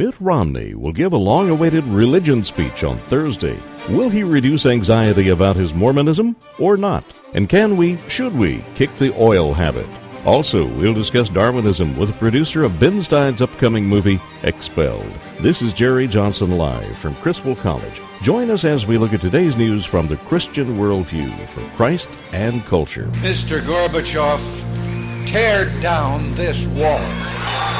Mitt Romney will give a long awaited religion speech on Thursday. Will he reduce anxiety about his Mormonism or not? And can we, should we, kick the oil habit? Also, we'll discuss Darwinism with producer of Ben Stein's upcoming movie, Expelled. This is Jerry Johnson Live from Criswell College. Join us as we look at today's news from the Christian worldview for Christ and culture. Mr. Gorbachev, tear down this wall.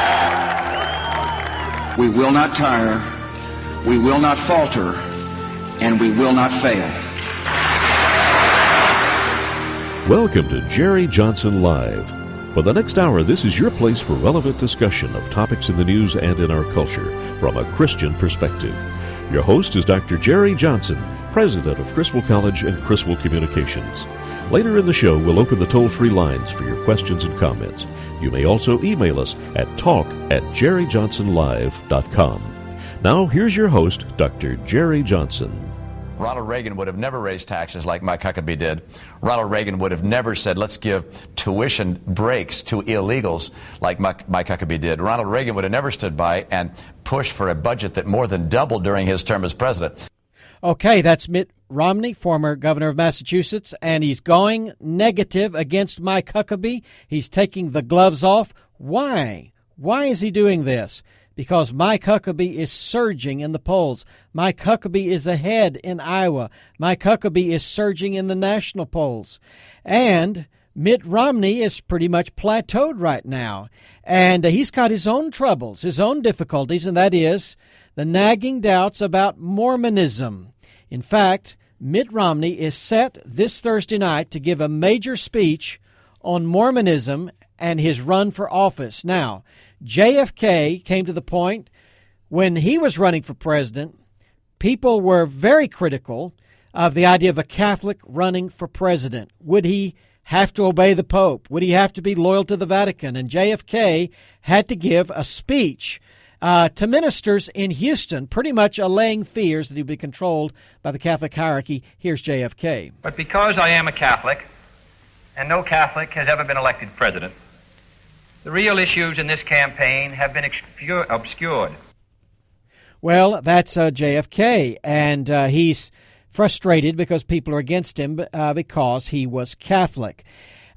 We will not tire, we will not falter, and we will not fail. Welcome to Jerry Johnson Live. For the next hour, this is your place for relevant discussion of topics in the news and in our culture from a Christian perspective. Your host is Dr. Jerry Johnson, president of Criswell College and Criswell Communications. Later in the show, we'll open the toll free lines for your questions and comments. You may also email us at talk at jerryjohnsonlive.com. Now, here's your host, Dr. Jerry Johnson. Ronald Reagan would have never raised taxes like Mike Huckabee did. Ronald Reagan would have never said, let's give tuition breaks to illegals like Mike, Mike Huckabee did. Ronald Reagan would have never stood by and pushed for a budget that more than doubled during his term as president. Okay, that's Mitt Romney, former governor of Massachusetts, and he's going negative against Mike Huckabee. He's taking the gloves off. Why? Why is he doing this? Because Mike Huckabee is surging in the polls. Mike Huckabee is ahead in Iowa. Mike Huckabee is surging in the national polls. And Mitt Romney is pretty much plateaued right now. And he's got his own troubles, his own difficulties, and that is the nagging doubts about Mormonism. In fact, Mitt Romney is set this Thursday night to give a major speech on Mormonism and his run for office. Now, JFK came to the point when he was running for president, people were very critical of the idea of a Catholic running for president. Would he have to obey the Pope? Would he have to be loyal to the Vatican? And JFK had to give a speech uh, to ministers in Houston, pretty much allaying fears that he'd be controlled by the Catholic hierarchy. Here's JFK. But because I am a Catholic, and no Catholic has ever been elected president, the real issues in this campaign have been obscured. Well, that's uh, JFK, and uh, he's frustrated because people are against him uh, because he was Catholic.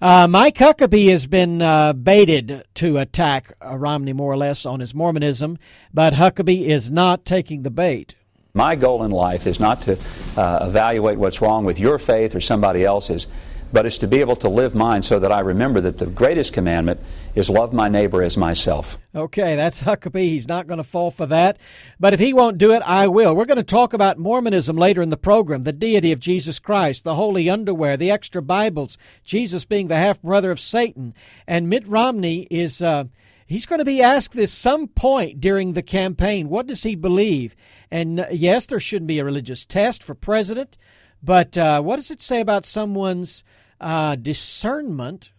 Uh, Mike Huckabee has been uh, baited to attack uh, Romney more or less on his Mormonism, but Huckabee is not taking the bait. My goal in life is not to evaluate what's wrong with your faith or somebody else's but it's to be able to live mine so that I remember that the greatest commandment is love my neighbor as myself. Okay, that's Huckabee. He's not going to fall for that. But if he won't do it, I will. We're going to talk about Mormonism later in the program the deity of Jesus Christ, the holy underwear, the extra Bibles, Jesus being the half brother of Satan. And Mitt Romney is. Uh, He's going to be asked this some point during the campaign. What does he believe? And uh, yes, there shouldn't be a religious test for president, but uh, what does it say about someone's uh, discernment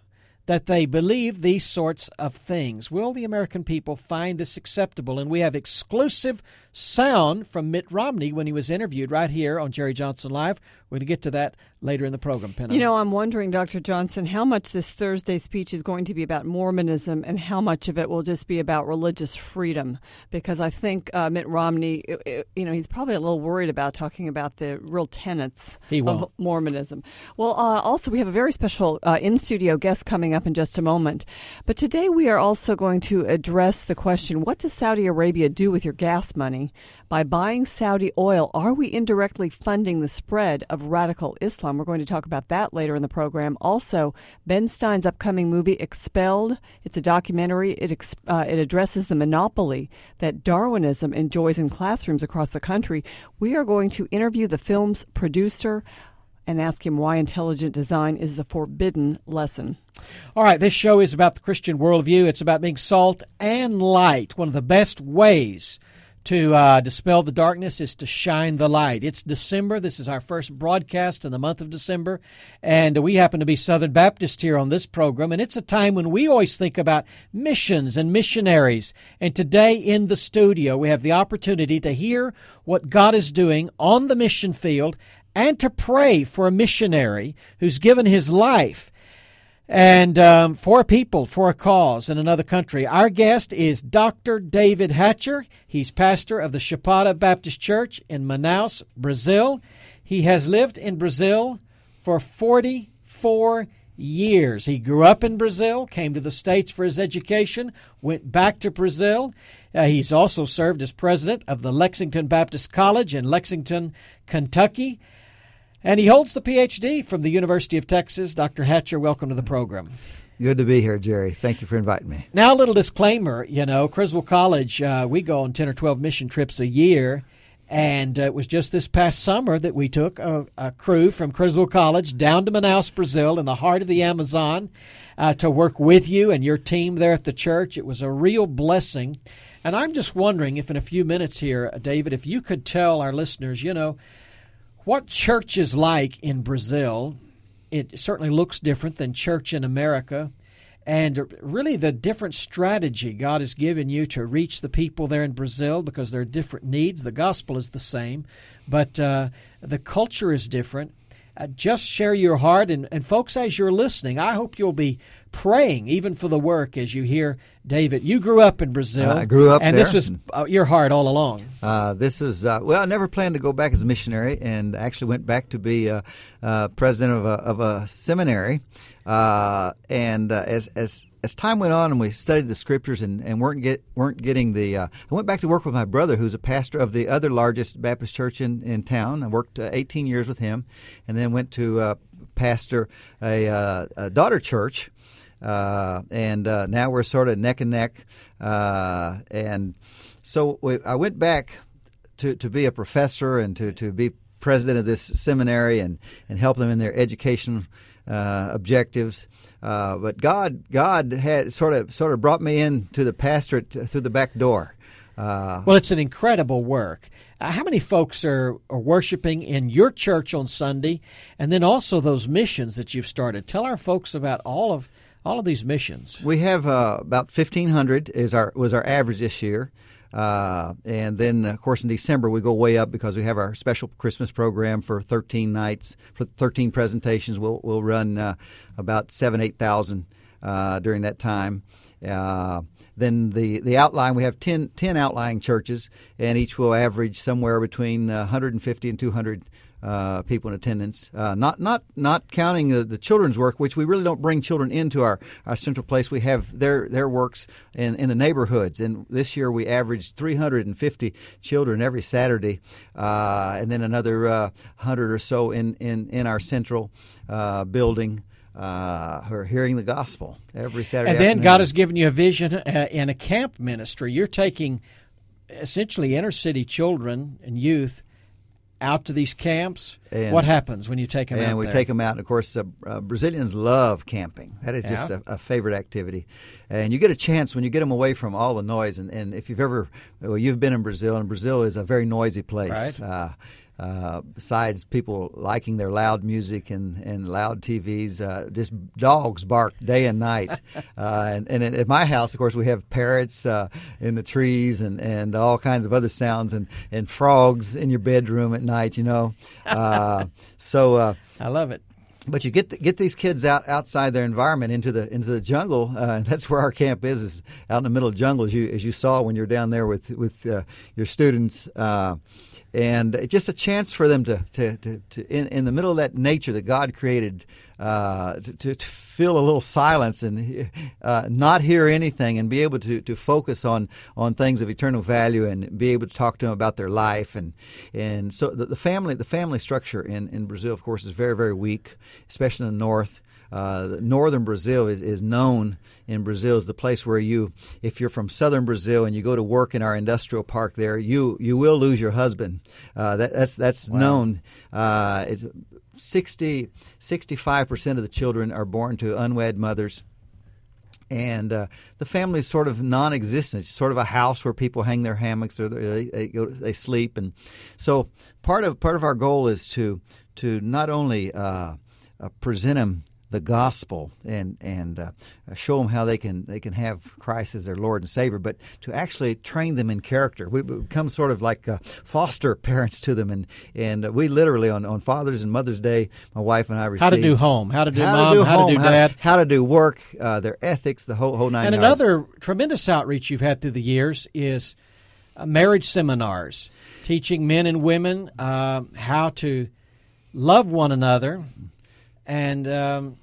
that they believe these sorts of things. Will the American people find this acceptable? And we have exclusive sound from Mitt Romney when he was interviewed right here on Jerry Johnson Live. We're going to get to that later in the program. Penna. You know, I'm wondering, Dr. Johnson, how much this Thursday speech is going to be about Mormonism and how much of it will just be about religious freedom. Because I think uh, Mitt Romney, you know, he's probably a little worried about talking about the real tenets of Mormonism. Well, uh, also, we have a very special uh, in studio guest coming up in just a moment. But today we are also going to address the question what does Saudi Arabia do with your gas money? By buying Saudi oil, are we indirectly funding the spread of radical Islam? We're going to talk about that later in the program. Also, Ben Stein's upcoming movie Expelled. It's a documentary. It uh, it addresses the monopoly that Darwinism enjoys in classrooms across the country. We are going to interview the film's producer and ask him why intelligent design is the forbidden lesson. All right, this show is about the Christian worldview. It's about being salt and light. One of the best ways to uh, dispel the darkness is to shine the light. It's December. This is our first broadcast in the month of December. And we happen to be Southern Baptist here on this program. And it's a time when we always think about missions and missionaries. And today in the studio, we have the opportunity to hear what God is doing on the mission field and to pray for a missionary who's given his life and um, for people, for a cause in another country. Our guest is Dr. David Hatcher. He's pastor of the Chapada Baptist Church in Manaus, Brazil. He has lived in Brazil for 44 years. He grew up in Brazil, came to the States for his education, went back to Brazil. Uh, he's also served as president of the Lexington Baptist College in Lexington, Kentucky. And he holds the PhD from the University of Texas. Dr. Hatcher, welcome to the program. Good to be here, Jerry. Thank you for inviting me. Now, a little disclaimer you know, Criswell College, uh, we go on 10 or 12 mission trips a year. And uh, it was just this past summer that we took a, a, crew from Criswell College down to Manaus, Brazil, in the heart of the Amazon, uh, to work with you and your team there at the church. It was a real blessing. And I'm just wondering if, in a few minutes here, David, if you could tell our listeners, you know, what church is like in Brazil. It certainly looks different than church in America. And really, the different strategy God has given you to reach the people there in Brazil because there are different needs. The gospel is the same, but uh, the culture is different. Uh, just share your heart. And, and, folks, as you're listening, I hope you'll be praying even for the work as you hear David. You grew up in Brazil. Uh, I grew up and there. this was uh, your heart all along. Uh, this is uh, well, I never planned to go back as a missionary, and actually went back to be president of a, of a seminary. Uh, and as as as time went on and we studied the scriptures and, and weren't get weren't getting the uh, I went back to work with my brother who's a pastor of the other largest Baptist church in, in town. I worked uh, 18 years with him and then went to uh, pastor a, a daughter church uh, and uh, now we're sort of neck and neck. Uh, and so we, I went back to, to be a professor and to, to be president of this seminary and, and help them in their education uh, objectives. Uh, but God, God had sort of sort of brought me into the pastorate through the back door. Uh, well, it's an incredible work. How many folks are, are worshiping in your church on Sunday, and then also those missions that you've started? Tell our folks about all of all of these missions. We have uh, about fifteen hundred is our was our average this year. Uh, and then, of course, in December we go way up because we have our special Christmas program for 13 nights for 13 presentations. We'll we'll run uh, about seven eight thousand uh, during that time. Uh, then the, the outline we have 10, 10 outlying churches, and each will average somewhere between 150 and 200 uh, people in attendance. Uh, not not not counting the, the children's work, which we really don't bring children into our, our central place. We have their their works in, in the neighborhoods, and this year we averaged 350 children every Saturday, uh, and then another uh, hundred or so in in in our central uh, building. Uh, who are hearing the gospel every Saturday. And then afternoon. God has given you a vision uh, in a camp ministry. You're taking essentially inner city children and youth out to these camps? And, what happens when you take them and out? And we there? take them out. And of course, uh, uh, Brazilians love camping. That is yeah. just a, a, favorite activity. And you get a chance when you get them away from all the noise. And, and if you've ever, well, you've been in Brazil, and Brazil is a very noisy place. Right. Uh, uh, besides people liking their loud music and, and loud TVs, uh, just dogs bark day and night. uh, and, and at my house, of course, we have parrots uh, in the trees and, and all kinds of other sounds and, and frogs in your bedroom at night, you know. Uh, so uh, I love it but you get the, get these kids out outside their environment into the into the jungle. Uh, that's where our camp is, is out in the middle of the jungle, as you as you saw when you're down there with with uh, your students. Uh, and just a chance for them to, to, to, to in, in the middle of that nature that God created, uh, to, to, feel a little silence and uh, not hear anything and be able to, to focus on, on things of eternal value and be able to talk to them about their life. And, and so the, the family the family structure in, in Brazil, of course, is very, very weak, especially in the north. Uh, northern Brazil is, is known in Brazil as the place where you, if you're from southern Brazil and you go to work in our industrial park there, you you will lose your husband. Uh, that, that's that's wow. known. Uh, it's 60, 65% of the children are born to unwed mothers and uh, the family is sort of non-existent. It's sort of a house where people hang their hammocks or they they, go, they sleep, and so part of part of our goal is to to not only uh, uh, present them the gospel and and uh, show them how they can they can have Christ as their Lord and Savior, but to actually train them in character. We become sort of like uh, foster parents to them, and and we literally on, on Father's and Mother's Day, my wife and I received how to do home, how to do how mom, to do how home, to do dad, how, how to do work, uh, their ethics, the whole whole nine. And yards. another tremendous outreach you've had through the years is uh, marriage seminars, teaching men and women uh, how to love one another and um,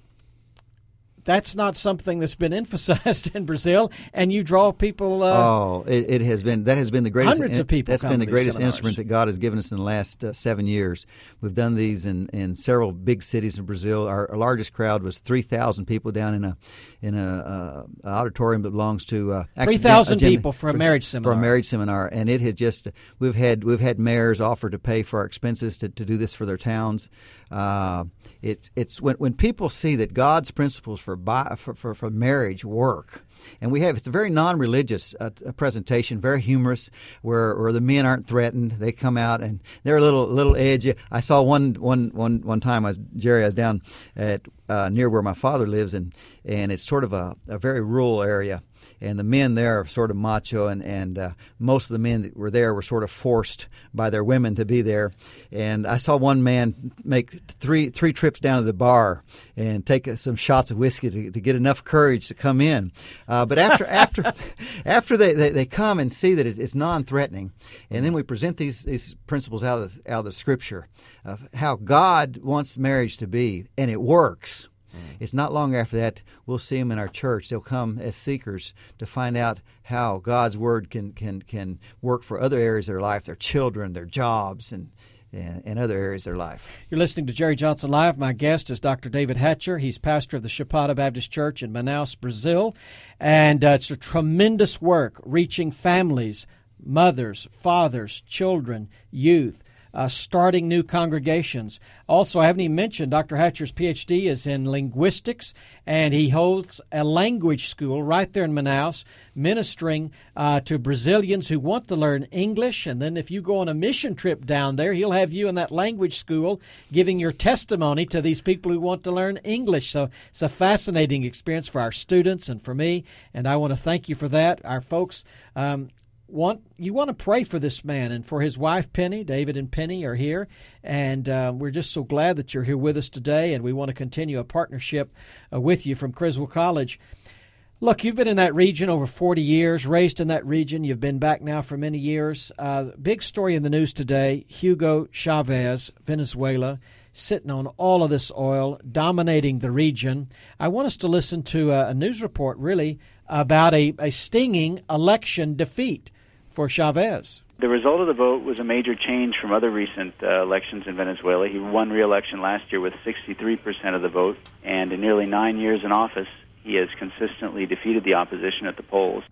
that's not something that's been emphasized in Brazil, and you draw people. Uh, oh, it, it, has been that has been the greatest. Hundreds of people. That's been the greatest seminars. instrument that God has given us in the last uh, seven years. We've done these in, in several big cities in Brazil. Our, our largest crowd was three thousand people down in a in a uh, auditorium that belongs to uh, three thousand people for a marriage seminar. For a marriage seminar, and it had just we've had we've had mayors offer to pay for our expenses to, to do this for their towns. Uh, it's it's when when people see that God's principles for for, for, for marriage work, and we have it's a very non-religious uh, presentation, very humorous, where where the men aren't threatened. They come out and they're a little little edgy. I saw one one one one time I was Jerry. I was down at uh, near where my father lives, and and it's sort of a, a very rural area and the men there are sort of macho, and and uh, most of the men that were there were sort of forced by their women to be there. And I saw one man make three three trips down to the bar and take some shots of whiskey to, to get enough courage to come in. Uh, but after after after they, they, they, come and see that it's non-threatening, and then we present these these principles out of out of the Scripture of how God wants marriage to be, and it works. Mm. It's not long after that we'll see them in our church. They'll come as seekers to find out how God's word can can can work for other areas of their life, their children, their jobs, and and other areas of their life. You're listening to Jerry Johnson Live. My guest is Dr. David Hatcher. He's pastor of the Chapada Baptist Church in Manaus, Brazil. And uh, it's a tremendous work reaching families, mothers, fathers, children, youth uh, starting new congregations. Also, I haven't even mentioned Dr. Hatcher's PhD is in linguistics, and he holds a language school right there in Manaus, ministering uh, to Brazilians who want to learn English. And then, if you go on a mission trip down there, he'll have you in that language school giving your testimony to these people who want to learn English. So it's a fascinating experience for our students and for me, and I want to thank you for that. Our folks um, want you want to pray for this man and for his wife Penny. David and Penny are here, and uh, we're just so glad that you're here with us today. And we want to continue a partnership uh, with you from Criswell College. Look, you've been in that region over 40 years, raised in that region. You've been back now for many years. Uh, big story in the news today Hugo Chavez, Venezuela, sitting on all of this oil, dominating the region. I want us to listen to a, a news report, really, about a, a stinging election defeat for Chavez. The result of the vote was a major change from other recent uh, elections in Venezuela. He won re-election last year with 63% of the vote, and in nearly nine years in office, he has consistently defeated the opposition at the polls.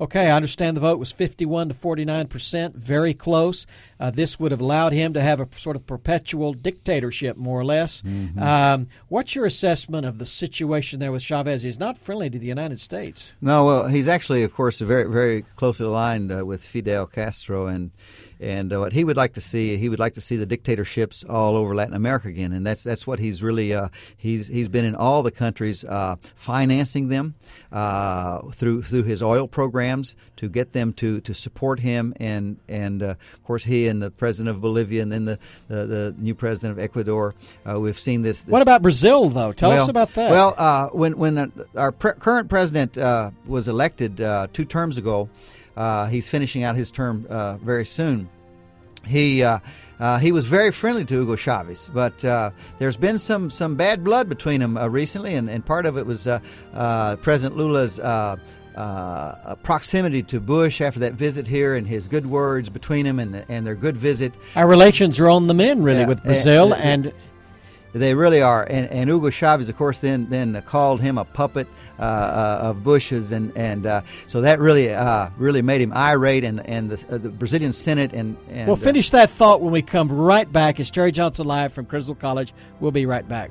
Okay, I understand the vote was 51 to 49 percent, very close. Uh, this would have allowed him to have a sort of perpetual dictatorship, more or less. Mm-hmm. Um, what's your assessment of the situation there with Chavez? He's not friendly to the United States. No, well, he's actually, of course, very, very closely aligned uh, with Fidel Castro and and uh, what he would like to see, he would like to see the dictatorships all over Latin America again, and that's that's what he's really uh, he's he's been in all the countries uh, financing them uh, through through his oil programs to get them to, to support him, and and uh, of course he and the president of Bolivia, and then the the, the new president of Ecuador, uh, we've seen this, this, What about Brazil, though? Tell well, us about that. Well, when when our pre- current president was elected two terms ago. Uh, he's finishing out his term uh, very soon. He uh, uh he was very friendly to Hugo Chavez, but uh, there's been some, some bad blood between them uh, recently, and, and part of it was President Lula's. Uh, proximity to Bush after that visit here and his good words between him and, and their good visit. Our relations are on the mend, really, yeah, with Brazil and, and They really are. And, and Hugo Chavez, of course, then then called him a puppet uh, uh, of Bush's, and and uh, so that really uh, really made him irate. And and the, uh, the Brazilian Senate and, and we'll finish that thought when we come right back. It's Jerry Johnson live from Criswell College. We'll be right back.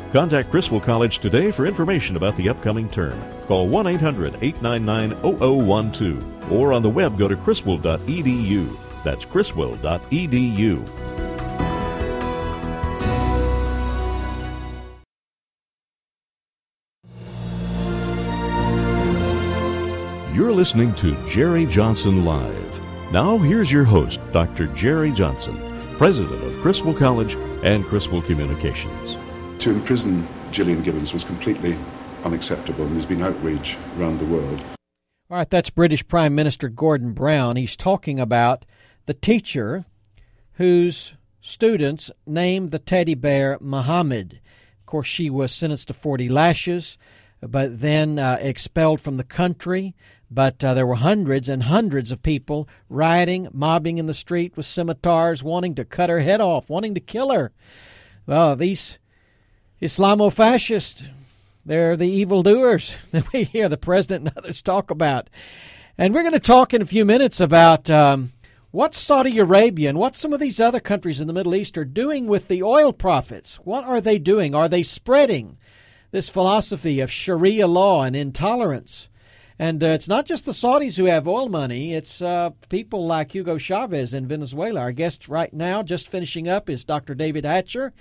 Contact Criswell College today for information about the upcoming term. Call 1 800 899 0012 or on the web go to criswell.edu. That's criswell.edu. You're listening to Jerry Johnson Live. Now, here's your host, Dr. Jerry Johnson, president of Criswell College and Criswell Communications. To imprison Gillian Gibbons was completely unacceptable, and there's been outrage around the world. All right, that's British Prime Minister Gordon Brown. He's talking about the teacher whose students named the teddy bear Muhammad. Of course, she was sentenced to 40 lashes, but then uh, expelled from the country. But uh, there were hundreds and hundreds of people rioting, mobbing in the street with scimitars, wanting to cut her head off, wanting to kill her. Well, these Islamo fascists, they're the evildoers that we hear the president and others talk about. And we're going to talk in a few minutes about um, what Saudi Arabia and what some of these other countries in the Middle East are doing with the oil profits. What are they doing? Are they spreading this philosophy of Sharia law and intolerance? And uh, it's not just the Saudis who have oil money, it's uh, people like Hugo Chavez in Venezuela. Our guest right now, just finishing up, is Dr. David Hatcher.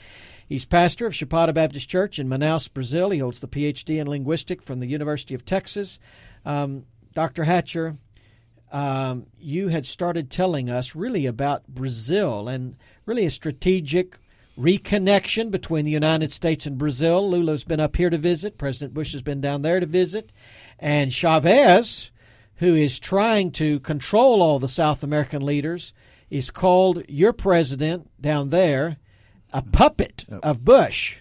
He's pastor of Chapada Baptist Church in Manaus, Brazil. He holds the PhD in linguistic from the University of Texas. Um, Dr. Hatcher, um, you had started telling us really about Brazil and really a strategic reconnection between the United States and Brazil. Lula's been up here to visit. President Bush has been down there to visit. And Chavez, who is trying to control all the South American leaders, is called your president down there a puppet of Bush.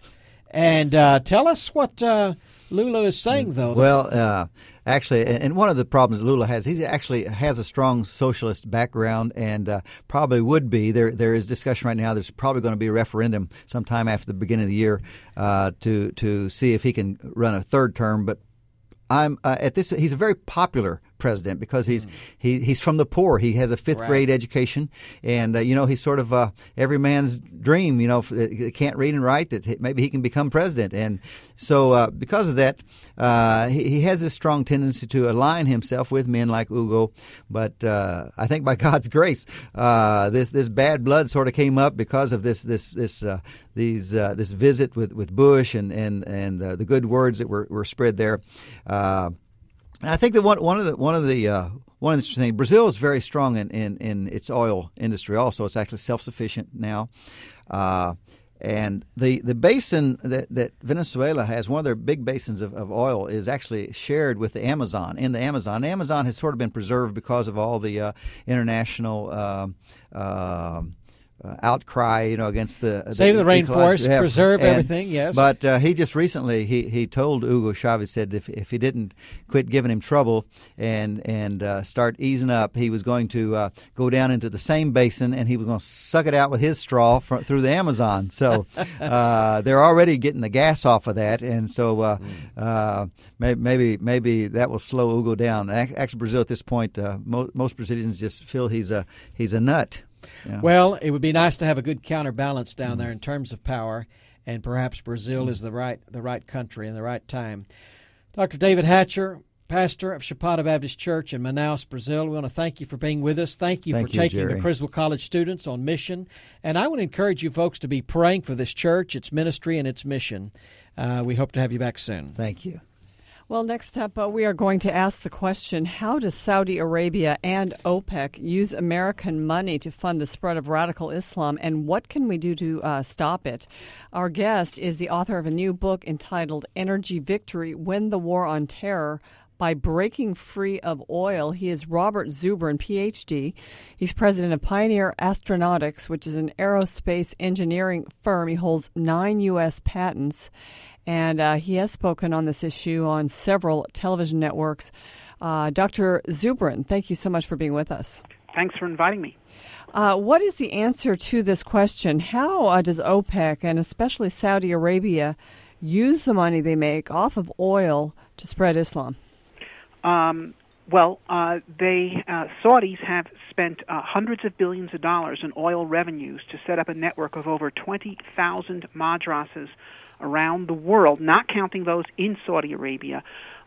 And uh, tell us what uh, Lula is saying, though. Well, uh, actually, and one of the problems that Lula has, he actually has a strong socialist background, and uh, probably would be. There, there is discussion right now. There's probably going to be a referendum sometime after the beginning of the year uh, to to see if he can run a third term. But I'm uh, at this. He's a very popular president because he's mm. he, he's from the poor. He has a fifth right. grade education, and uh, you know he's sort of uh, every man's dream. You know, can't read and write. That maybe he can become president, and so uh, because of that, uh, he, he, has this strong tendency to align himself with men like Hugo. But uh, I think by God's grace, uh, this this bad blood sort of came up because of this this this these this visit with, with Bush and and and the good words that were, were spread there. And I think that one one of the one of the uh, one interesting things, Brazil is very strong in, in, in its oil industry. Also, it's actually self sufficient now. Uh, and the, the basin that, that Venezuela has, one of their big basins of, of oil, is actually shared with the Amazon. In the Amazon, Amazon has sort of been preserved because of all the uh, international. Uh, uh, outcry, you know, against the save the, the rainforest, yeah, preserve and, everything. Yes, but uh, he just recently he, he told Hugo Chavez said if if he didn't quit giving him trouble and and uh, start easing up, he was going to uh, go down into the same basin and he was going to suck it out with his straw through the Amazon. So uh, they're already getting the gas off of that, and so mm. maybe maybe that will slow Hugo down. Actually, Brazil at this point, mo- most Brazilians just feel he's a he's a nut. Yeah. Well, it would be nice to have a good counterbalance down mm-hmm. there in terms of power, and perhaps Brazil mm-hmm. is the right the right country and the right time. Dr. David Hatcher, pastor of Chapada Baptist Church in Manaus, Brazil. We want to thank you for being with us. Thank you Thank for you, taking Jerry. the Criswell College students on mission. And I would encourage you folks to be praying for this church, its ministry, and its mission. Uh, we hope to have you back soon. Thank you. Well, next up, uh, we are going to ask the question How does Saudi Arabia and OPEC use American money to fund the spread of radical Islam, and what can we do to uh, stop it? Our guest is the author of a new book entitled Energy Victory Win the War on Terror by breaking free of oil. He is Robert Zubrin, PhD. He's president of Pioneer Astronautics, which is an aerospace engineering firm. He holds nine U.S. patents, and uh, he has spoken on this issue on several television networks. Uh, Dr. Zubrin, thank you so much for being with us. Thanks for inviting me. Uh, what is the answer to this question? How uh, does OPEC and especially Saudi Arabia use the money they make off of oil to spread Islam? Um, well, uh, they uh, Saudis have spent uh, hundreds of billions of dollars in oil revenues to set up a network of over 20,000 madrasas around the world, not counting those in Saudi Arabia,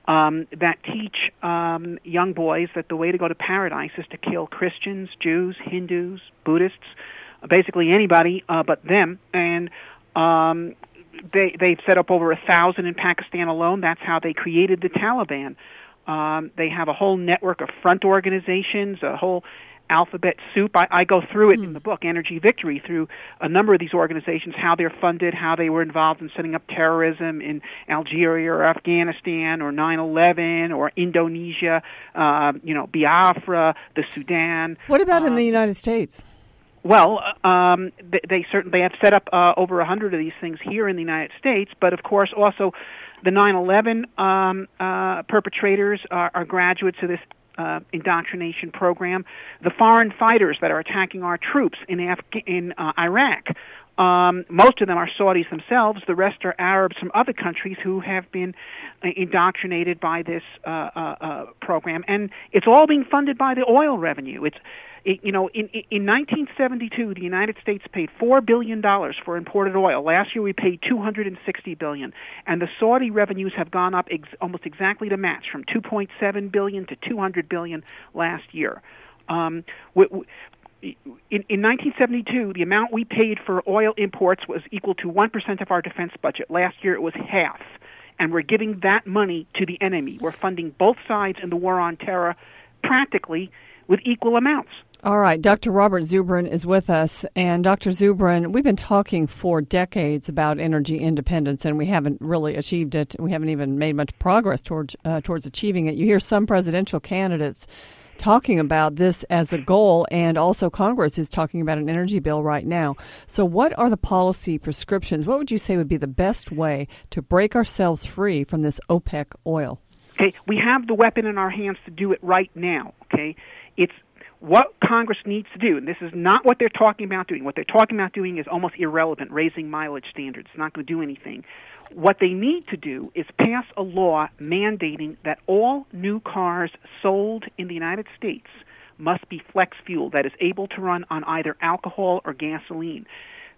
um, that teach um, young boys that the way to go to paradise is to kill Christians, Jews, Hindus, Buddhists, basically anybody uh, but them, and um, they they've set up over a thousand in Pakistan alone. That's how they created the Taliban. Um, they have a whole network of front organizations, a whole alphabet soup. I, I go through it in the book, Energy Victory, through a number of these organizations, how they're funded, how they were involved in setting up terrorism in Algeria or Afghanistan or 9/11 or Indonesia, uh, you know, Biafra, the Sudan. What about in the United States? Well, um, they, they certainly have set up uh, over a hundred of these things here in the United States, but of course also the 9/11 um, uh, perpetrators are, are graduates of this uh, indoctrination program. The foreign fighters that are attacking our troops in Afga- in uh, Iraq. Um, most of them are Saudis themselves. The rest are Arabs from other countries who have been uh, indoctrinated by this uh, uh, uh, program, and it's all being funded by the oil revenue. It's it, you know, in, in 1972, the United States paid four billion dollars for imported oil. Last year, we paid 260 billion, and the Saudi revenues have gone up ex- almost exactly to match, from 2.7 billion to 200 billion last year. Um, we, we, in, in 1972, the amount we paid for oil imports was equal to 1% of our defense budget. Last year, it was half. And we're giving that money to the enemy. We're funding both sides in the war on terror practically with equal amounts. All right, Dr. Robert Zubrin is with us. And Dr. Zubrin, we've been talking for decades about energy independence, and we haven't really achieved it. We haven't even made much progress towards, uh, towards achieving it. You hear some presidential candidates talking about this as a goal, and also Congress is talking about an energy bill right now. So, what are the policy prescriptions? What would you say would be the best way to break ourselves free from this OPEC oil? Okay, we have the weapon in our hands to do it right now. Okay, it's what Congress needs to do, and this is not what they're talking about doing. What they're talking about doing is almost irrelevant, raising mileage standards. It's not going to do anything. What they need to do is pass a law mandating that all new cars sold in the United States must be flex fuel that is able to run on either alcohol or gasoline.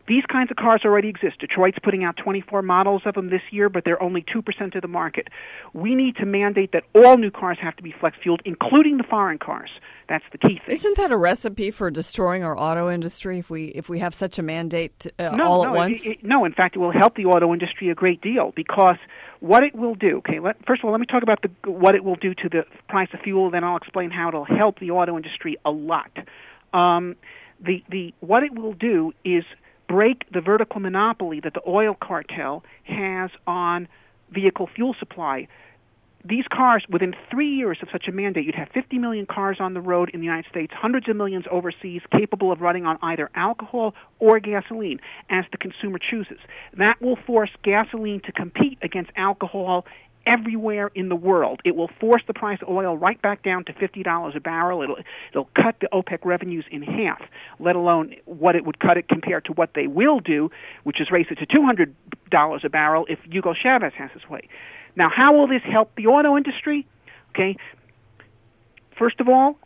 These kinds of cars already exist. Detroit's putting out 24 models of them this year, but they're only 2% of the market. We need to mandate that all new cars have to be flex fueled, including the foreign cars. That's the key thing. Isn't that a recipe for destroying our auto industry if we if we have such a mandate uh, no, all no, at once? It, it, no, in fact, it will help the auto industry a great deal because what it will do. Okay, let, first of all, let me talk about the, what it will do to the price of fuel. Then I'll explain how it'll help the auto industry a lot. Um, the the what it will do is break the vertical monopoly that the oil cartel has on vehicle fuel supply. These cars, within three years of such a mandate, you'd have 50 million cars on the road in the United States, hundreds of millions overseas, capable of running on either alcohol or gasoline, as the consumer chooses. That will force gasoline to compete against alcohol everywhere in the world. It will force the price of oil right back down to fifty dollars a barrel. It'll it'll cut the OPEC revenues in half, let alone what it would cut it compared to what they will do, which is raise it to two hundred dollars a barrel if Hugo Chavez has his way. Now, how will this help the auto industry? Okay. First of all,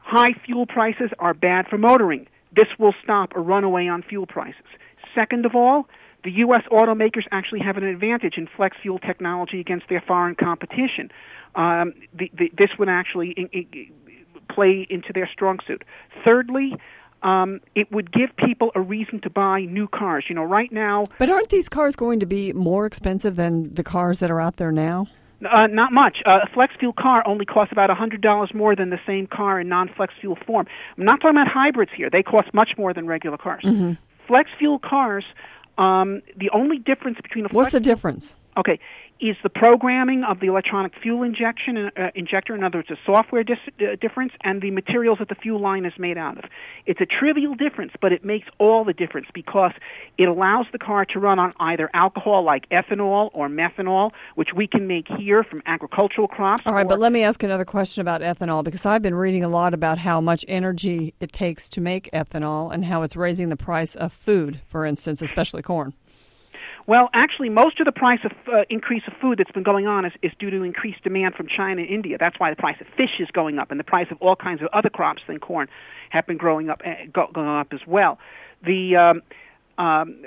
high fuel prices are bad for motoring. This will stop a runaway on fuel prices. Second of all, the U.S. automakers actually have an advantage in flex fuel technology against their foreign competition. Um, the, the, this would actually in, in, play into their strong suit. Thirdly, um, it would give people a reason to buy new cars. You know, right now. But aren't these cars going to be more expensive than the cars that are out there now? Uh, not much. Uh, a flex fuel car only costs about a hundred dollars more than the same car in non-flex fuel form. I'm not talking about hybrids here; they cost much more than regular cars. Mm-hmm. Flex fuel cars. Um, the only difference between a what's the difference? Okay, is the programming of the electronic fuel injection uh, injector, in other words, a software dis- uh, difference, and the materials that the fuel line is made out of. It's a trivial difference, but it makes all the difference because it allows the car to run on either alcohol like ethanol or methanol, which we can make here from agricultural crops. All right, but let me ask another question about ethanol because I've been reading a lot about how much energy it takes to make ethanol and how it's raising the price of food, for instance, especially corn. Well, actually, most of the price of uh, increase of food that's been going on is, is due to increased demand from China and India. That's why the price of fish is going up, and the price of all kinds of other crops than corn have been growing up, uh, going up as well. The um, um,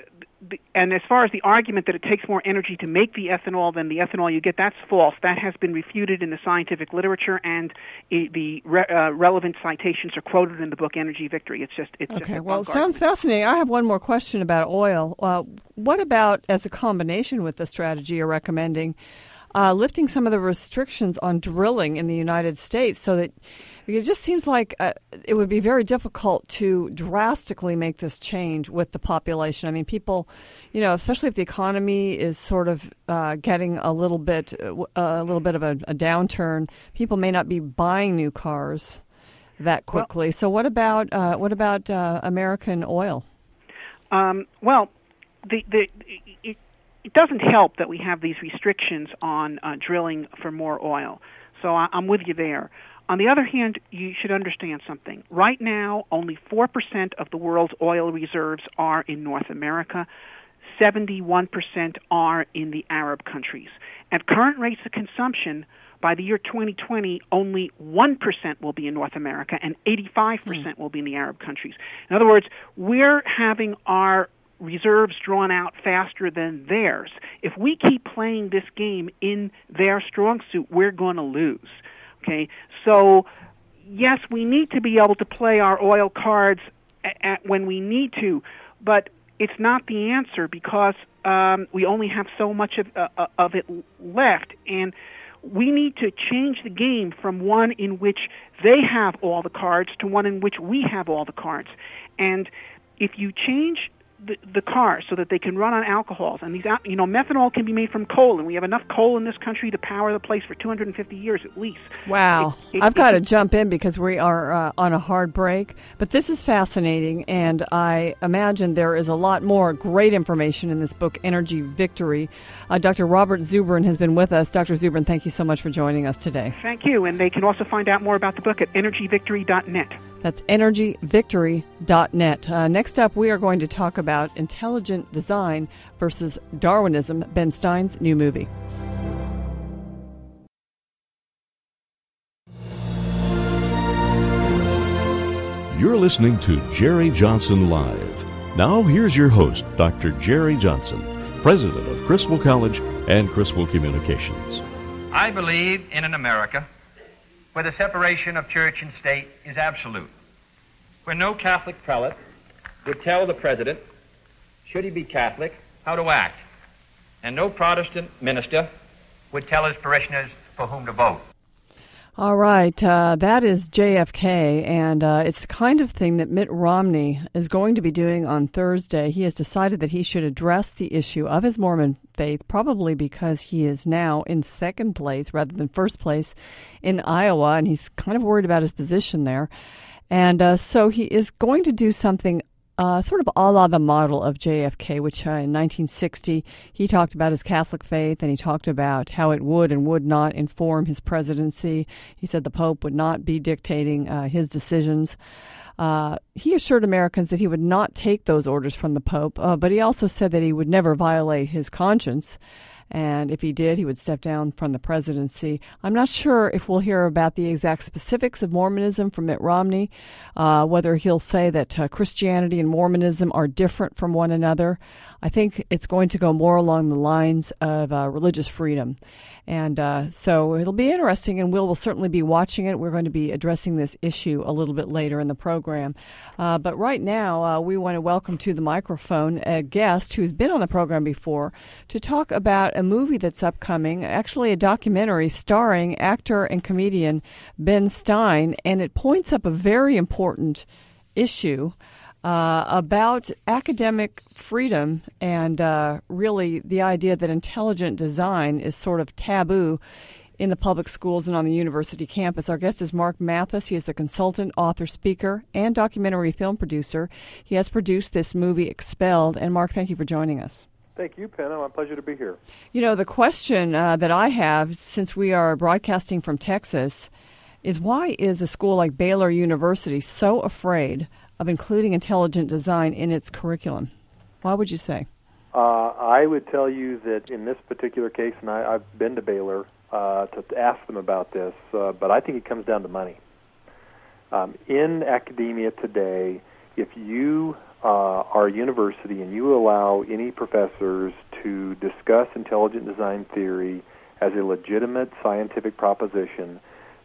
and as far as the argument that it takes more energy to make the ethanol than the ethanol you get, that's false. That has been refuted in the scientific literature, and the re- uh, relevant citations are quoted in the book Energy Victory. It's just it's okay. Just well, it sounds fascinating. I have one more question about oil. Uh, what about as a combination with the strategy you're recommending? Uh, lifting some of the restrictions on drilling in the United States so that because it just seems like uh, it would be very difficult to drastically make this change with the population. I mean, people, you know, especially if the economy is sort of uh, getting a little bit, uh, a little bit of a, a, downturn, people may not be buying new cars that quickly. Well, so, what about uh, what about uh, American oil? Um, well, the the it, it doesn't help that we have these restrictions on uh, drilling for more oil. So I, I'm with you there. On the other hand, you should understand something. Right now, only 4% of the world's oil reserves are in North America. 71% are in the Arab countries. At current rates of consumption, by the year 2020, only 1% will be in North America and 85% mm. will be in the Arab countries. In other words, we're having our reserves drawn out faster than theirs. If we keep playing this game in their strong suit, we're going to lose. Okay, so yes, we need to be able to play our oil cards at, at when we need to, but it's not the answer because um, we only have so much of uh, uh, of it left, and we need to change the game from one in which they have all the cards to one in which we have all the cards. And if you change the, the cars so that they can run on alcohols. And these, you know, methanol can be made from coal, and we have enough coal in this country to power the place for 250 years at least. Wow. It, it, I've got to jump in because we are uh, on a hard break. But this is fascinating, and I imagine there is a lot more great information in this book, Energy Victory. Uh, Dr. Robert Zubrin has been with us. Dr. Zubrin, thank you so much for joining us today. Thank you. And they can also find out more about the book at energyvictory.net. That's energyvictory.net. Uh, next up, we are going to talk about intelligent design versus Darwinism, Ben Stein's new movie. You're listening to Jerry Johnson Live. Now, here's your host, Dr. Jerry Johnson, president of Criswell College and Criswell Communications. I believe in an America where the separation of church and state is absolute, where no Catholic prelate would tell the president, should he be Catholic, how to act, and no Protestant minister would tell his parishioners for whom to vote. All right, uh, that is JFK, and uh, it's the kind of thing that Mitt Romney is going to be doing on Thursday. He has decided that he should address the issue of his Mormon faith, probably because he is now in second place rather than first place in Iowa, and he's kind of worried about his position there. And uh, so he is going to do something uh, sort of a la the model of JFK, which uh, in 1960 he talked about his Catholic faith and he talked about how it would and would not inform his presidency. He said the Pope would not be dictating uh, his decisions. Uh, he assured Americans that he would not take those orders from the Pope, uh, but he also said that he would never violate his conscience And if he did, he would step down from the presidency. I'm not sure if we'll hear about the exact specifics of Mormonism from Mitt Romney, uh, whether he'll say that uh, Christianity and Mormonism are different from one another. I think it's going to go more along the lines of uh, religious freedom. And uh, so it'll be interesting, and Will will certainly be watching it. We're going to be addressing this issue a little bit later in the program. Uh, but right now, uh, we want to welcome to the microphone a guest who's been on the program before to talk about a movie that's upcoming, actually, a documentary starring actor and comedian Ben Stein, and it points up a very important issue uh, about academic freedom and uh, really the idea that intelligent design is sort of taboo in the public schools and on the university campus. Our guest is Mark Mathis. He is a consultant, author, speaker, and documentary film producer. He has produced this movie, Expelled. And Mark, thank you for joining us. Thank you, Penna. My pleasure to be here. You know, the question uh, that I have, since we are broadcasting from Texas, is why is a school like Baylor University so afraid of including intelligent design in its curriculum? Why would you say? Uh, I would tell you that in this particular case, and I, I've been to Baylor uh, to ask them about this, uh, but I think it comes down to money. Um, in academia today, if you uh, are a university and you allow any professors to discuss intelligent design theory as a legitimate scientific proposition,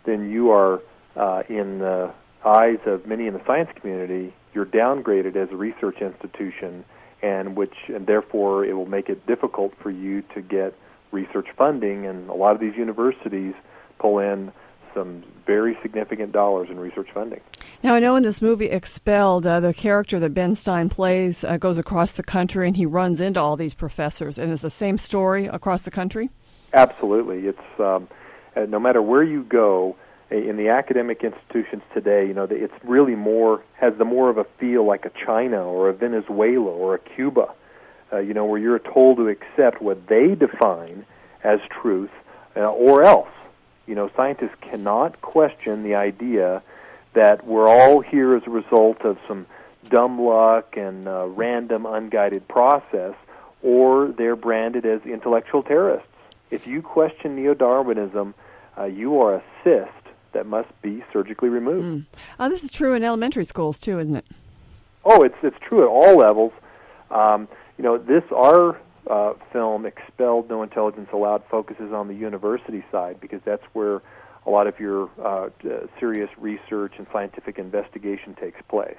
then you are uh, in the eyes of many in the science community, you're downgraded as a research institution, and which and therefore it will make it difficult for you to get research funding. And a lot of these universities pull in some very significant dollars in research funding. Now, I know in this movie Expelled, uh, the character that Ben Stein plays uh, goes across the country and he runs into all these professors, and it's the same story across the country. Absolutely, it's um, uh, no matter where you go, in the academic institutions today, you know, it's really more has the more of a feel like a China or a Venezuela or a Cuba, uh, you know, where you're told to accept what they define as truth uh, or else. You know, scientists cannot question the idea that we're all here as a result of some dumb luck and uh, random, unguided process, or they're branded as intellectual terrorists. If you question neo Darwinism, uh, you are a cyst that must be surgically removed. Mm. Uh, this is true in elementary schools too, isn't it? Oh, it's it's true at all levels. Um, you know, this our uh, film, Expelled No Intelligence Allowed, focuses on the university side because that's where a lot of your uh, serious research and scientific investigation takes place.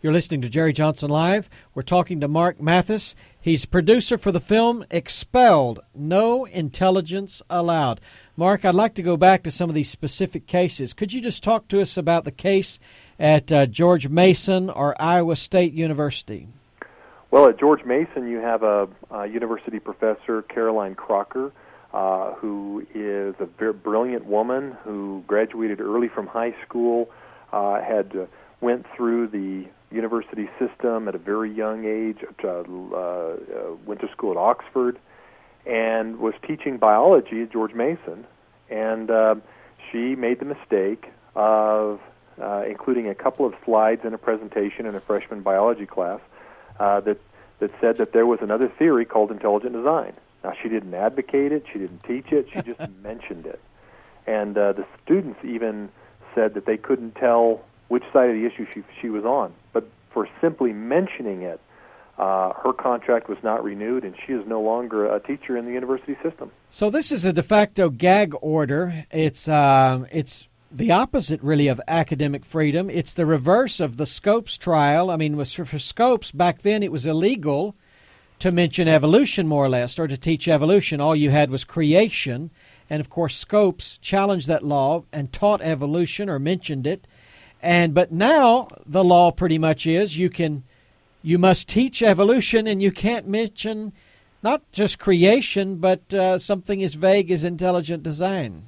You're listening to Jerry Johnson Live. We're talking to Mark Mathis. He's producer for the film Expelled No Intelligence Allowed. Mark, I'd like to go back to some of these specific cases. Could you just talk to us about the case at uh, George Mason or Iowa State University? Well, at George Mason, you have a, a university professor, Caroline Crocker, uh, who is a very brilliant woman who graduated early from high school, uh, had uh, went through the university system at a very young age, uh, uh, went to school at Oxford, and was teaching biology at George Mason, and uh, she made the mistake of uh, including a couple of slides in a presentation in a freshman biology class uh, that that said that there was another theory called intelligent design. Now she didn't advocate it, she didn't teach it, she just mentioned it, and uh, the students even said that they couldn't tell which side of the issue she she was on, for simply mentioning it uh, her contract was not renewed, and she is no longer a teacher in the university system. So this is a de facto gag order. It's uh, it's the opposite, really, of academic freedom. It's the reverse of the Scopes trial. I mean, for, for Scopes back then, it was illegal to mention evolution, more or less, or to teach evolution. All you had was creation, and of course, Scopes challenged that law and taught evolution or mentioned it. And but now the law pretty much is you can you must teach evolution, and you can't mention not just creation, but uh, something as vague as intelligent design.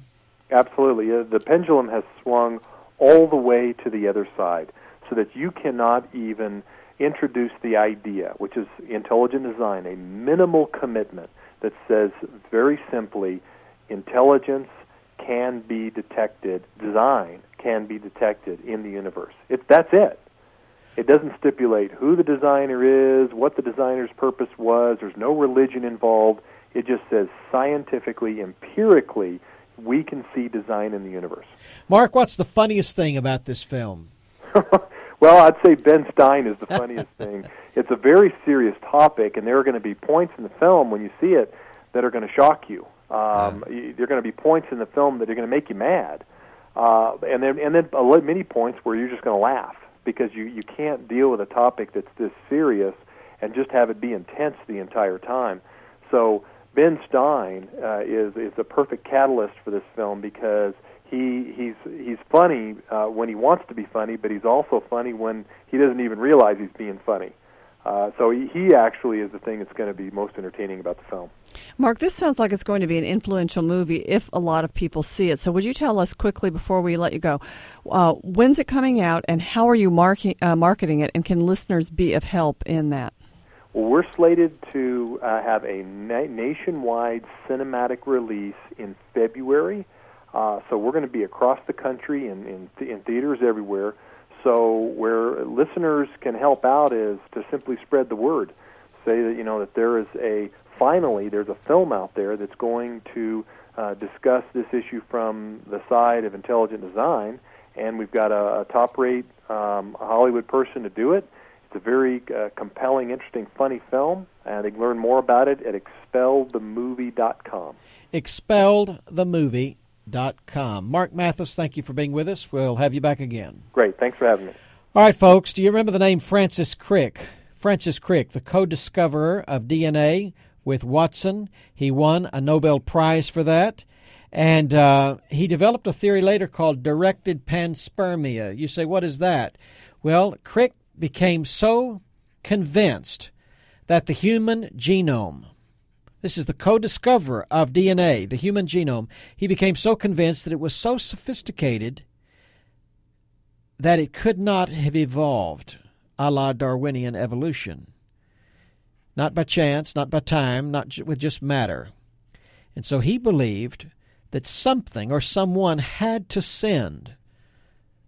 Absolutely. Uh, the pendulum has swung all the way to the other side so that you cannot even introduce the idea, which is intelligent design, a minimal commitment that says very simply intelligence can be detected, design can be detected in the universe. It, that's it. It doesn't stipulate who the designer is, what the designer's purpose was. There's no religion involved. It just says scientifically, empirically, we can see design in the universe. Mark, what's the funniest thing about this film? well, I'd say Ben Stein is the funniest thing. It's a very serious topic, and there are going to be points in the film when you see it that are going to shock you. Um, yeah. There are going to be points in the film that are going to make you mad, uh, and then and then many points where you're just going to laugh because you you can't deal with a topic that's this serious and just have it be intense the entire time. So Ben Stein uh, is is a perfect catalyst for this film because he he's he's funny uh, when he wants to be funny, but he's also funny when he doesn't even realize he's being funny. Uh, so he, he actually is the thing that's going to be most entertaining about the film. Mark, this sounds like it's going to be an influential movie if a lot of people see it. So, would you tell us quickly before we let you go, uh, when's it coming out, and how are you marketing uh, marketing it, and can listeners be of help in that? Well, we're slated to uh, have a na- nationwide cinematic release in February. Uh, so we're going to be across the country and in, th- in theaters everywhere. So where listeners can help out is to simply spread the word. Say that you know that there is a finally there's a film out there that's going to uh, discuss this issue from the side of intelligent design, and we've got a, a top-rate um, Hollywood person to do it it's a very uh, compelling, interesting, funny film, and they can learn more about it at expelledthemovie.com. Expelledthemovie.com. Mark Mathis, thank you for being with us. We'll have you back again. Great. Thanks for having me. All right, folks, do you remember the name Francis Crick? Francis Crick, the co discoverer of DNA with Watson. He won a Nobel Prize for that. And uh, he developed a theory later called directed panspermia. You say, what is that? Well, Crick became so convinced that the human genome, this is the co discoverer of DNA, the human genome, he became so convinced that it was so sophisticated that it could not have evolved a la Darwinian evolution. Not by chance, not by time, not with just matter. And so he believed that something or someone had to send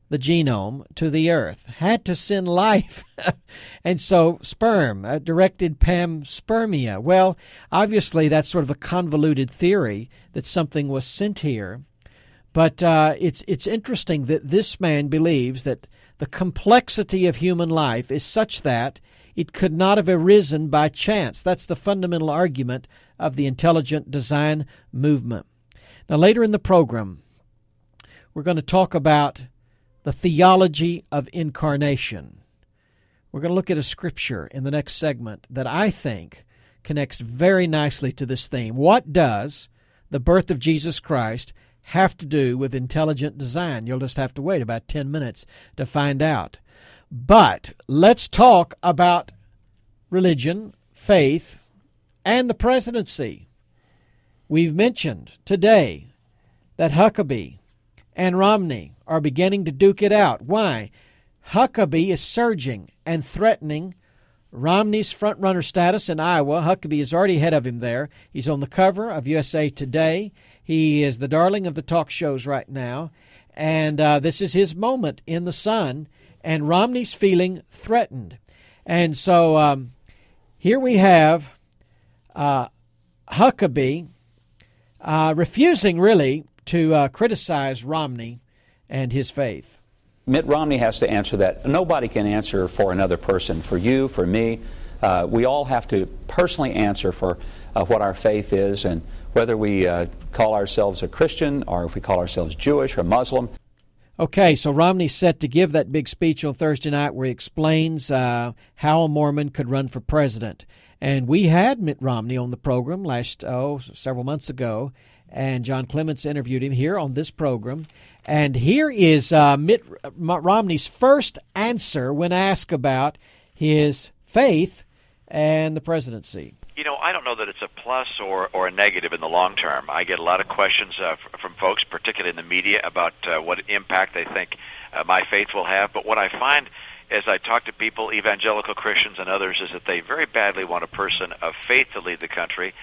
the genome to the earth, had to send life. and so sperm, uh, directed panspermia. Well, obviously that's sort of a convoluted theory that something was sent here. But uh, it's it's interesting that this man believes that the complexity of human life is such that it could not have arisen by chance. That's the fundamental argument of the intelligent design movement. Now, later in the program, we're going to talk about the theology of incarnation. We're going to look at a scripture in the next segment that I think connects very nicely to this theme. What does the birth of Jesus Christ have to do with intelligent design? You'll just have to wait about 10 minutes to find out. But let's talk about religion, faith, and the presidency. We've mentioned today that Huckabee and Romney are beginning to duke it out. Why? Huckabee is surging and threatening Romney's frontrunner status in Iowa. Huckabee is already ahead of him there. He's on the cover of USA Today. He is the darling of the talk shows right now. And uh, this is his moment in the sun. And Romney's feeling threatened. And so um, here we have uh, Huckabee uh, refusing, really, to uh, criticize Romney and his faith? Mitt Romney has to answer that. Nobody can answer for another person. For you, for me, uh, we all have to personally answer for uh, what our faith is and whether we uh, call ourselves a Christian or if we call ourselves Jewish or Muslim. Okay, so Romney's set to give that big speech on Thursday night where he explains uh, how a Mormon could run for president. And we had Mitt Romney on the program last, oh, several months ago, and John Clements interviewed him here on this program. And here is uh, Mitt Romney's first answer when asked about his faith and the presidency. You know, I don't know that it's a plus or, or a negative in the long term. I get a lot of questions uh, from folks, particularly in the media, about uh, what impact they think uh, my faith will have. But what I find as I talk to people, evangelical Christians and others, is that they very badly want a person of faith to lead the country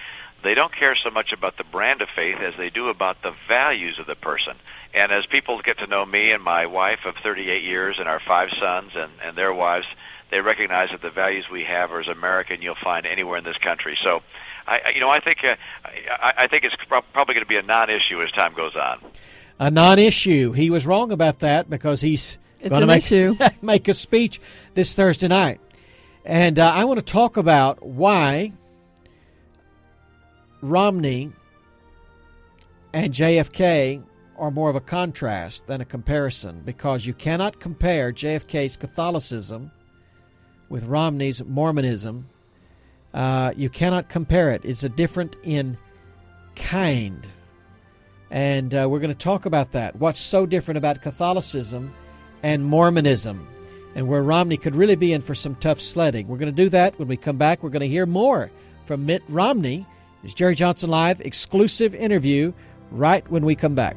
they don't care so much about the brand of faith as they do about the values of the person. And as people get to know me and my wife of 38 years and our five sons and, and their wives, they recognize that the values we have are as American you'll find anywhere in this country. So I, you know, I think uh, I, I think it's probably going to be a non-issue as time goes on. A non-issue. He was wrong about that because he's going to make issue. make a speech this Thursday night, and uh, I want to talk about why Romney and JFK are more of a contrast than a comparison because you cannot compare JFK's Catholicism with Romney's Mormonism. Uh, you cannot compare it. It's a different in kind. And uh, we're going to talk about that. What's so different about Catholicism and Mormonism, and where Romney could really be in for some tough sledding. We're going to do that when we come back. We're going to hear more from Mitt Romney. It's Jerry Johnson Live exclusive interview right when we come back.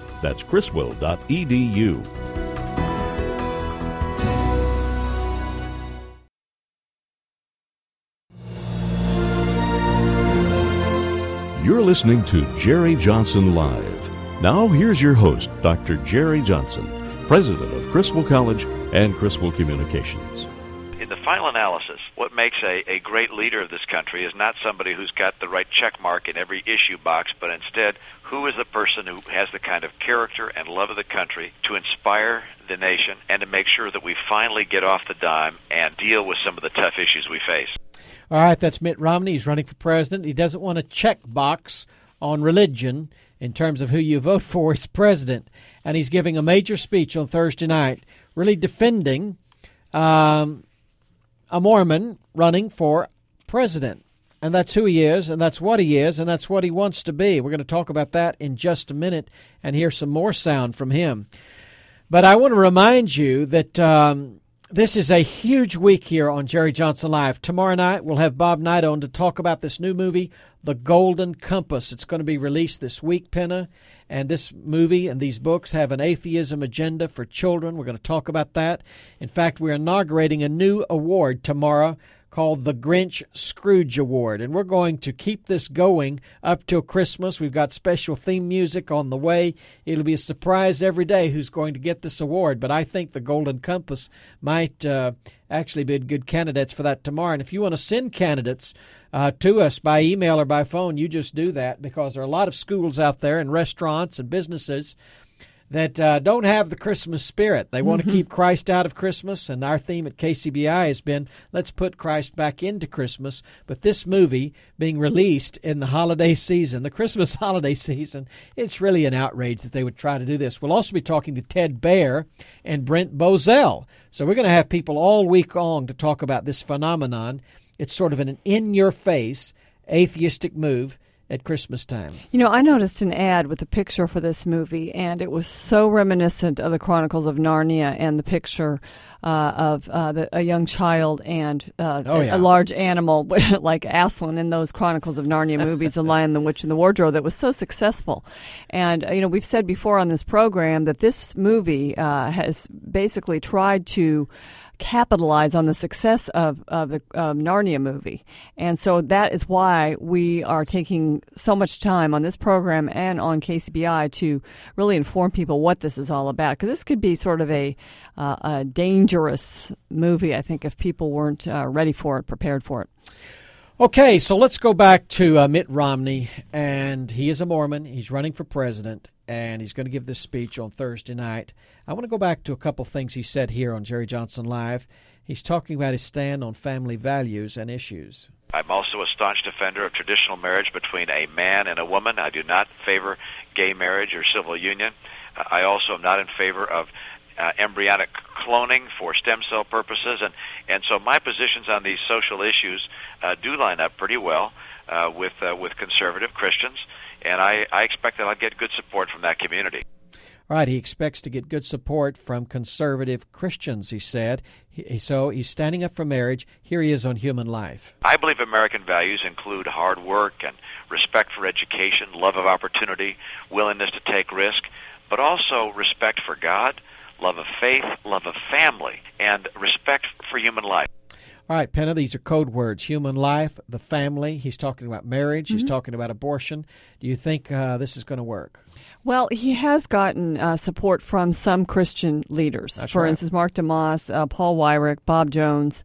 That's criswell.edu. You're listening to Jerry Johnson Live. Now, here's your host, Dr. Jerry Johnson, president of Criswell College and Criswell Communications in the final analysis, what makes a, a great leader of this country is not somebody who's got the right check mark in every issue box, but instead who is the person who has the kind of character and love of the country to inspire the nation and to make sure that we finally get off the dime and deal with some of the tough issues we face. All right, that's Mitt Romney. He's running for president. He doesn't want a check box on religion in terms of who you vote for as president. And he's giving a major speech on Thursday night, really defending um, a Mormon running for president. And that's who he is, and that's what he is, and that's what he wants to be. We're going to talk about that in just a minute and hear some more sound from him. But I want to remind you that um, this is a huge week here on Jerry Johnson Live. Tomorrow night, we'll have Bob Knight on to talk about this new movie, The Golden Compass. It's going to be released this week, Penna. And this movie and these books have an atheism agenda for children. We're going to talk about that. In fact, we're inaugurating a new award tomorrow called the Grinch Scrooge Award. And we're going to keep this going up till Christmas. We've got special theme music on the way. It'll be a surprise every day who's going to get this award. But I think the Golden Compass might uh, actually be good candidates for that tomorrow. And if you want to send candidates, uh, to us by email or by phone, you just do that because there are a lot of schools out there and restaurants and businesses that uh, don't have the Christmas spirit. They mm-hmm. want to keep Christ out of Christmas, and our theme at KCBI has been let's put Christ back into Christmas. But this movie being released in the holiday season, the Christmas holiday season, it's really an outrage that they would try to do this. We'll also be talking to Ted Baehr and Brent Bozell. So we're going to have people all week long to talk about this phenomenon it's sort of an in your face atheistic move at Christmas time. You know, I noticed an ad with a picture for this movie, and it was so reminiscent of the Chronicles of Narnia and the picture uh, of uh, the, a young child and uh, oh, yeah. a, a, large animal, like Aslan in those Chronicles of Narnia movies, The Lion, the Witch, and the Wardrobe, that was so successful. And, you know, we've said before on this program that this movie uh, has basically tried to capitalize on the success of, of the um, Narnia movie. And so that is why we are taking so much time on this program and on KCBI to really inform people what this is all about. Because this could be sort of a, uh, a dangerous movie, I think, if people weren't uh, ready for it, prepared for it. Okay, so let's go back to uh, Mitt Romney, and he is a Mormon. He's running for president, and he's going to give this speech on Thursday night. I want to go back to a couple things he said here on Jerry Johnson Live. He's talking about his stand on family values and issues. I'm also a staunch defender of traditional marriage between a man and a woman. I do not favor gay marriage or civil union. I also am not in favor of uh, embryonic cloning for stem cell purposes, and and so my positions on these social issues uh, do line up pretty well uh, with uh, with conservative Christians, and I, I expect that I'll get good support from that community. All right, he expects to get good support from conservative Christians, he said. He, so he's standing up for marriage. Here he is on human life. I believe American values include hard work and respect for education, love of opportunity, willingness to take risk, but also respect for God, love of faith, love of family, and respect for human life. All right, Penna, these are code words human life, the family. He's talking about marriage, Mm-hmm. he's talking about abortion. Do you think uh, this is going to work? Well, he has gotten uh, support from some Christian leaders. That's For right. instance, Mark DeMoss, uh, Paul Weyrich, Bob Jones.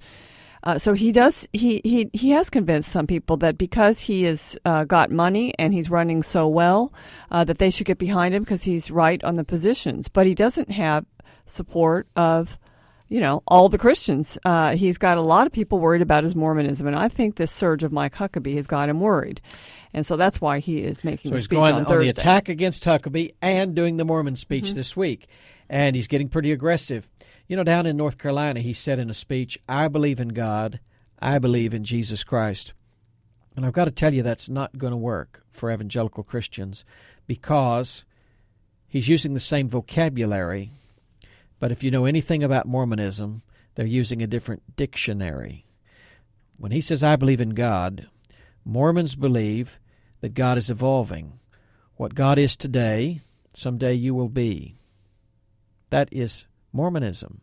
Uh, so he does. He, he he has convinced some people that because he has uh, got money and he's running so well, uh, that they should get behind him because he's right on the positions. But he doesn't have support of, you know, all the Christians. Uh, he's got a lot of people worried about his Mormonism, and I think this surge of Mike Huckabee has got him worried, and so that's why he is making So the he's speech going on on, Thursday. the attack against Huckabee and doing the Mormon speech Mhm. this week. And he's getting pretty aggressive. You know, down in North Carolina, he said in a speech, I believe in God. I believe in Jesus Christ. And I've got to tell you, that's not going to work for evangelical Christians because he's using the same vocabulary. But if you know anything about Mormonism, they're using a different dictionary. When he says, I believe in God, Mormons believe that God is evolving. What God is today, someday you will be. That is Mormonism.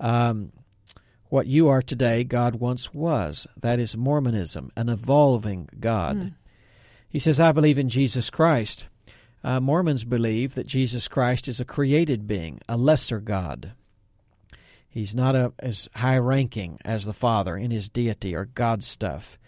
Um, what you are today, God once was. That is Mormonism, an evolving God. Hmm. He says, I believe in Jesus Christ. Uh, Mormons believe that Jesus Christ is a created being, a lesser God. He's not a, as high ranking as the Father in his deity or God stuff.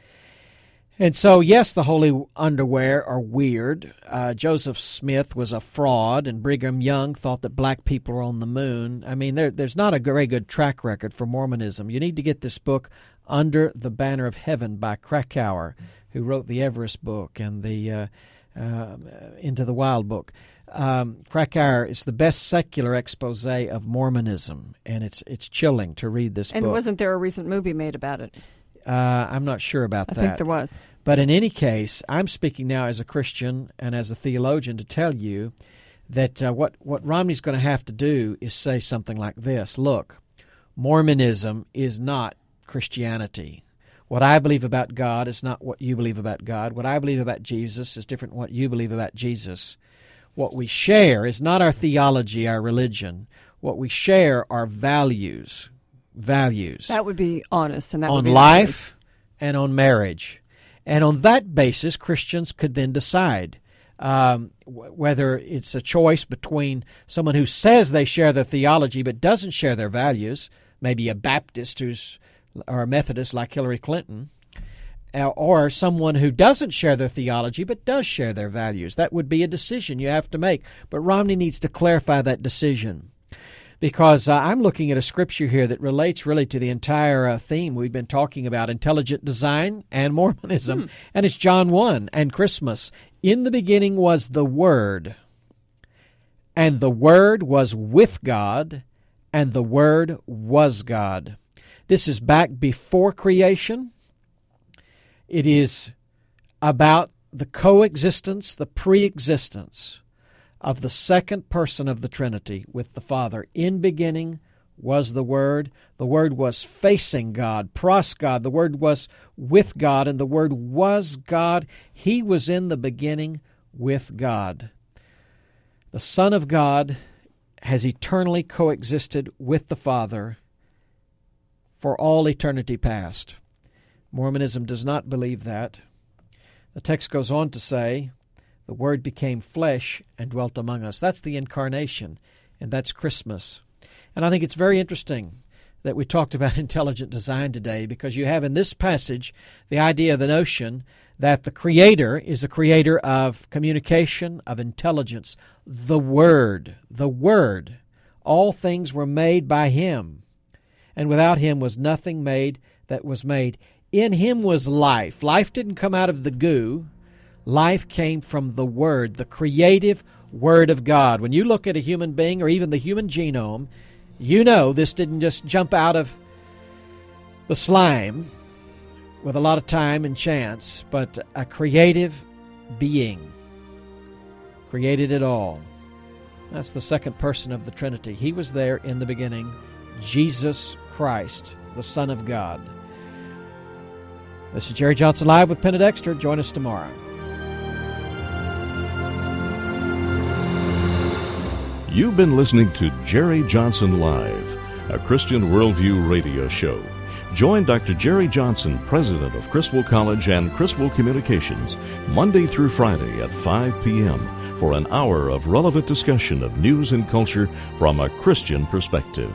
And so, yes, the holy underwear are weird. Uh, Joseph Smith was a fraud, and Brigham Young thought that black people were on the moon. I mean, there, there's not a very good track record for Mormonism. You need to get this book, Under the Banner of Heaven, by Krakauer, who wrote the Everest book and the uh, uh, Into the Wild book. Um, Krakauer is the best secular expose of Mormonism, and it's it's chilling to read this and book. wasn't there a recent movie made about it? Uh, I'm not sure about I that. I think there was. But in any case, I'm speaking now as a Christian and as a theologian to tell you that uh, what, what Romney's going to have to do is say something like this Look, Mormonism is not Christianity. What I believe about God is not what you believe about God. What I believe about Jesus is different what you believe about Jesus. What we share is not our theology, our religion. What we share are values. Values That would be honest, and that would on life and on marriage. And on that basis, Christians could then decide um, w- whether it's a choice between someone who says they share their theology but doesn't share their values, maybe a Baptist who's or a Methodist like Hillary Clinton, or someone who doesn't share their theology but does share their values. That would be a decision you have to make. But Romney needs to clarify that decision because uh, I'm looking at a scripture here that relates really to the entire uh, theme we've been talking about intelligent design and Mormonism, and it's John 1 and Christmas. In the beginning was the Word, and the Word was with God, and the Word was God. This is back before creation. It is about the coexistence, the pre-existence of the second person of the Trinity with the Father. In beginning was the Word. The Word was facing God, pros God. The Word was with God, and the Word was God. He was in the beginning with God. The Son of God has eternally coexisted with the Father for all eternity past. Mormonism does not believe that. The text goes on to say, the Word became flesh and dwelt among us. That's the incarnation, and that's Christmas. And I think it's very interesting that we talked about intelligent design today because you have in this passage the idea, the notion that the Creator is a creator of communication, of intelligence. The Word, the Word. All things were made by Him, and without Him was nothing made that was made. In Him was life. Life didn't come out of the goo. Life came from the Word, the creative Word of God. When you look at a human being or even the human genome, you know this didn't just jump out of the slime with a lot of time and chance, but a creative being created it all. That's the second person of the Trinity. He was there in the beginning, Jesus Christ, the Son of God. This is Jerry Johnson Live with Extra. Join us tomorrow. You've been listening to Jerry Johnson Live, a Christian Worldview radio show. Join Dr. Jerry Johnson, president of Criswell College and Criswell Communications, Monday through Friday at 5 p.m. for an hour of relevant discussion of news and culture from a Christian perspective.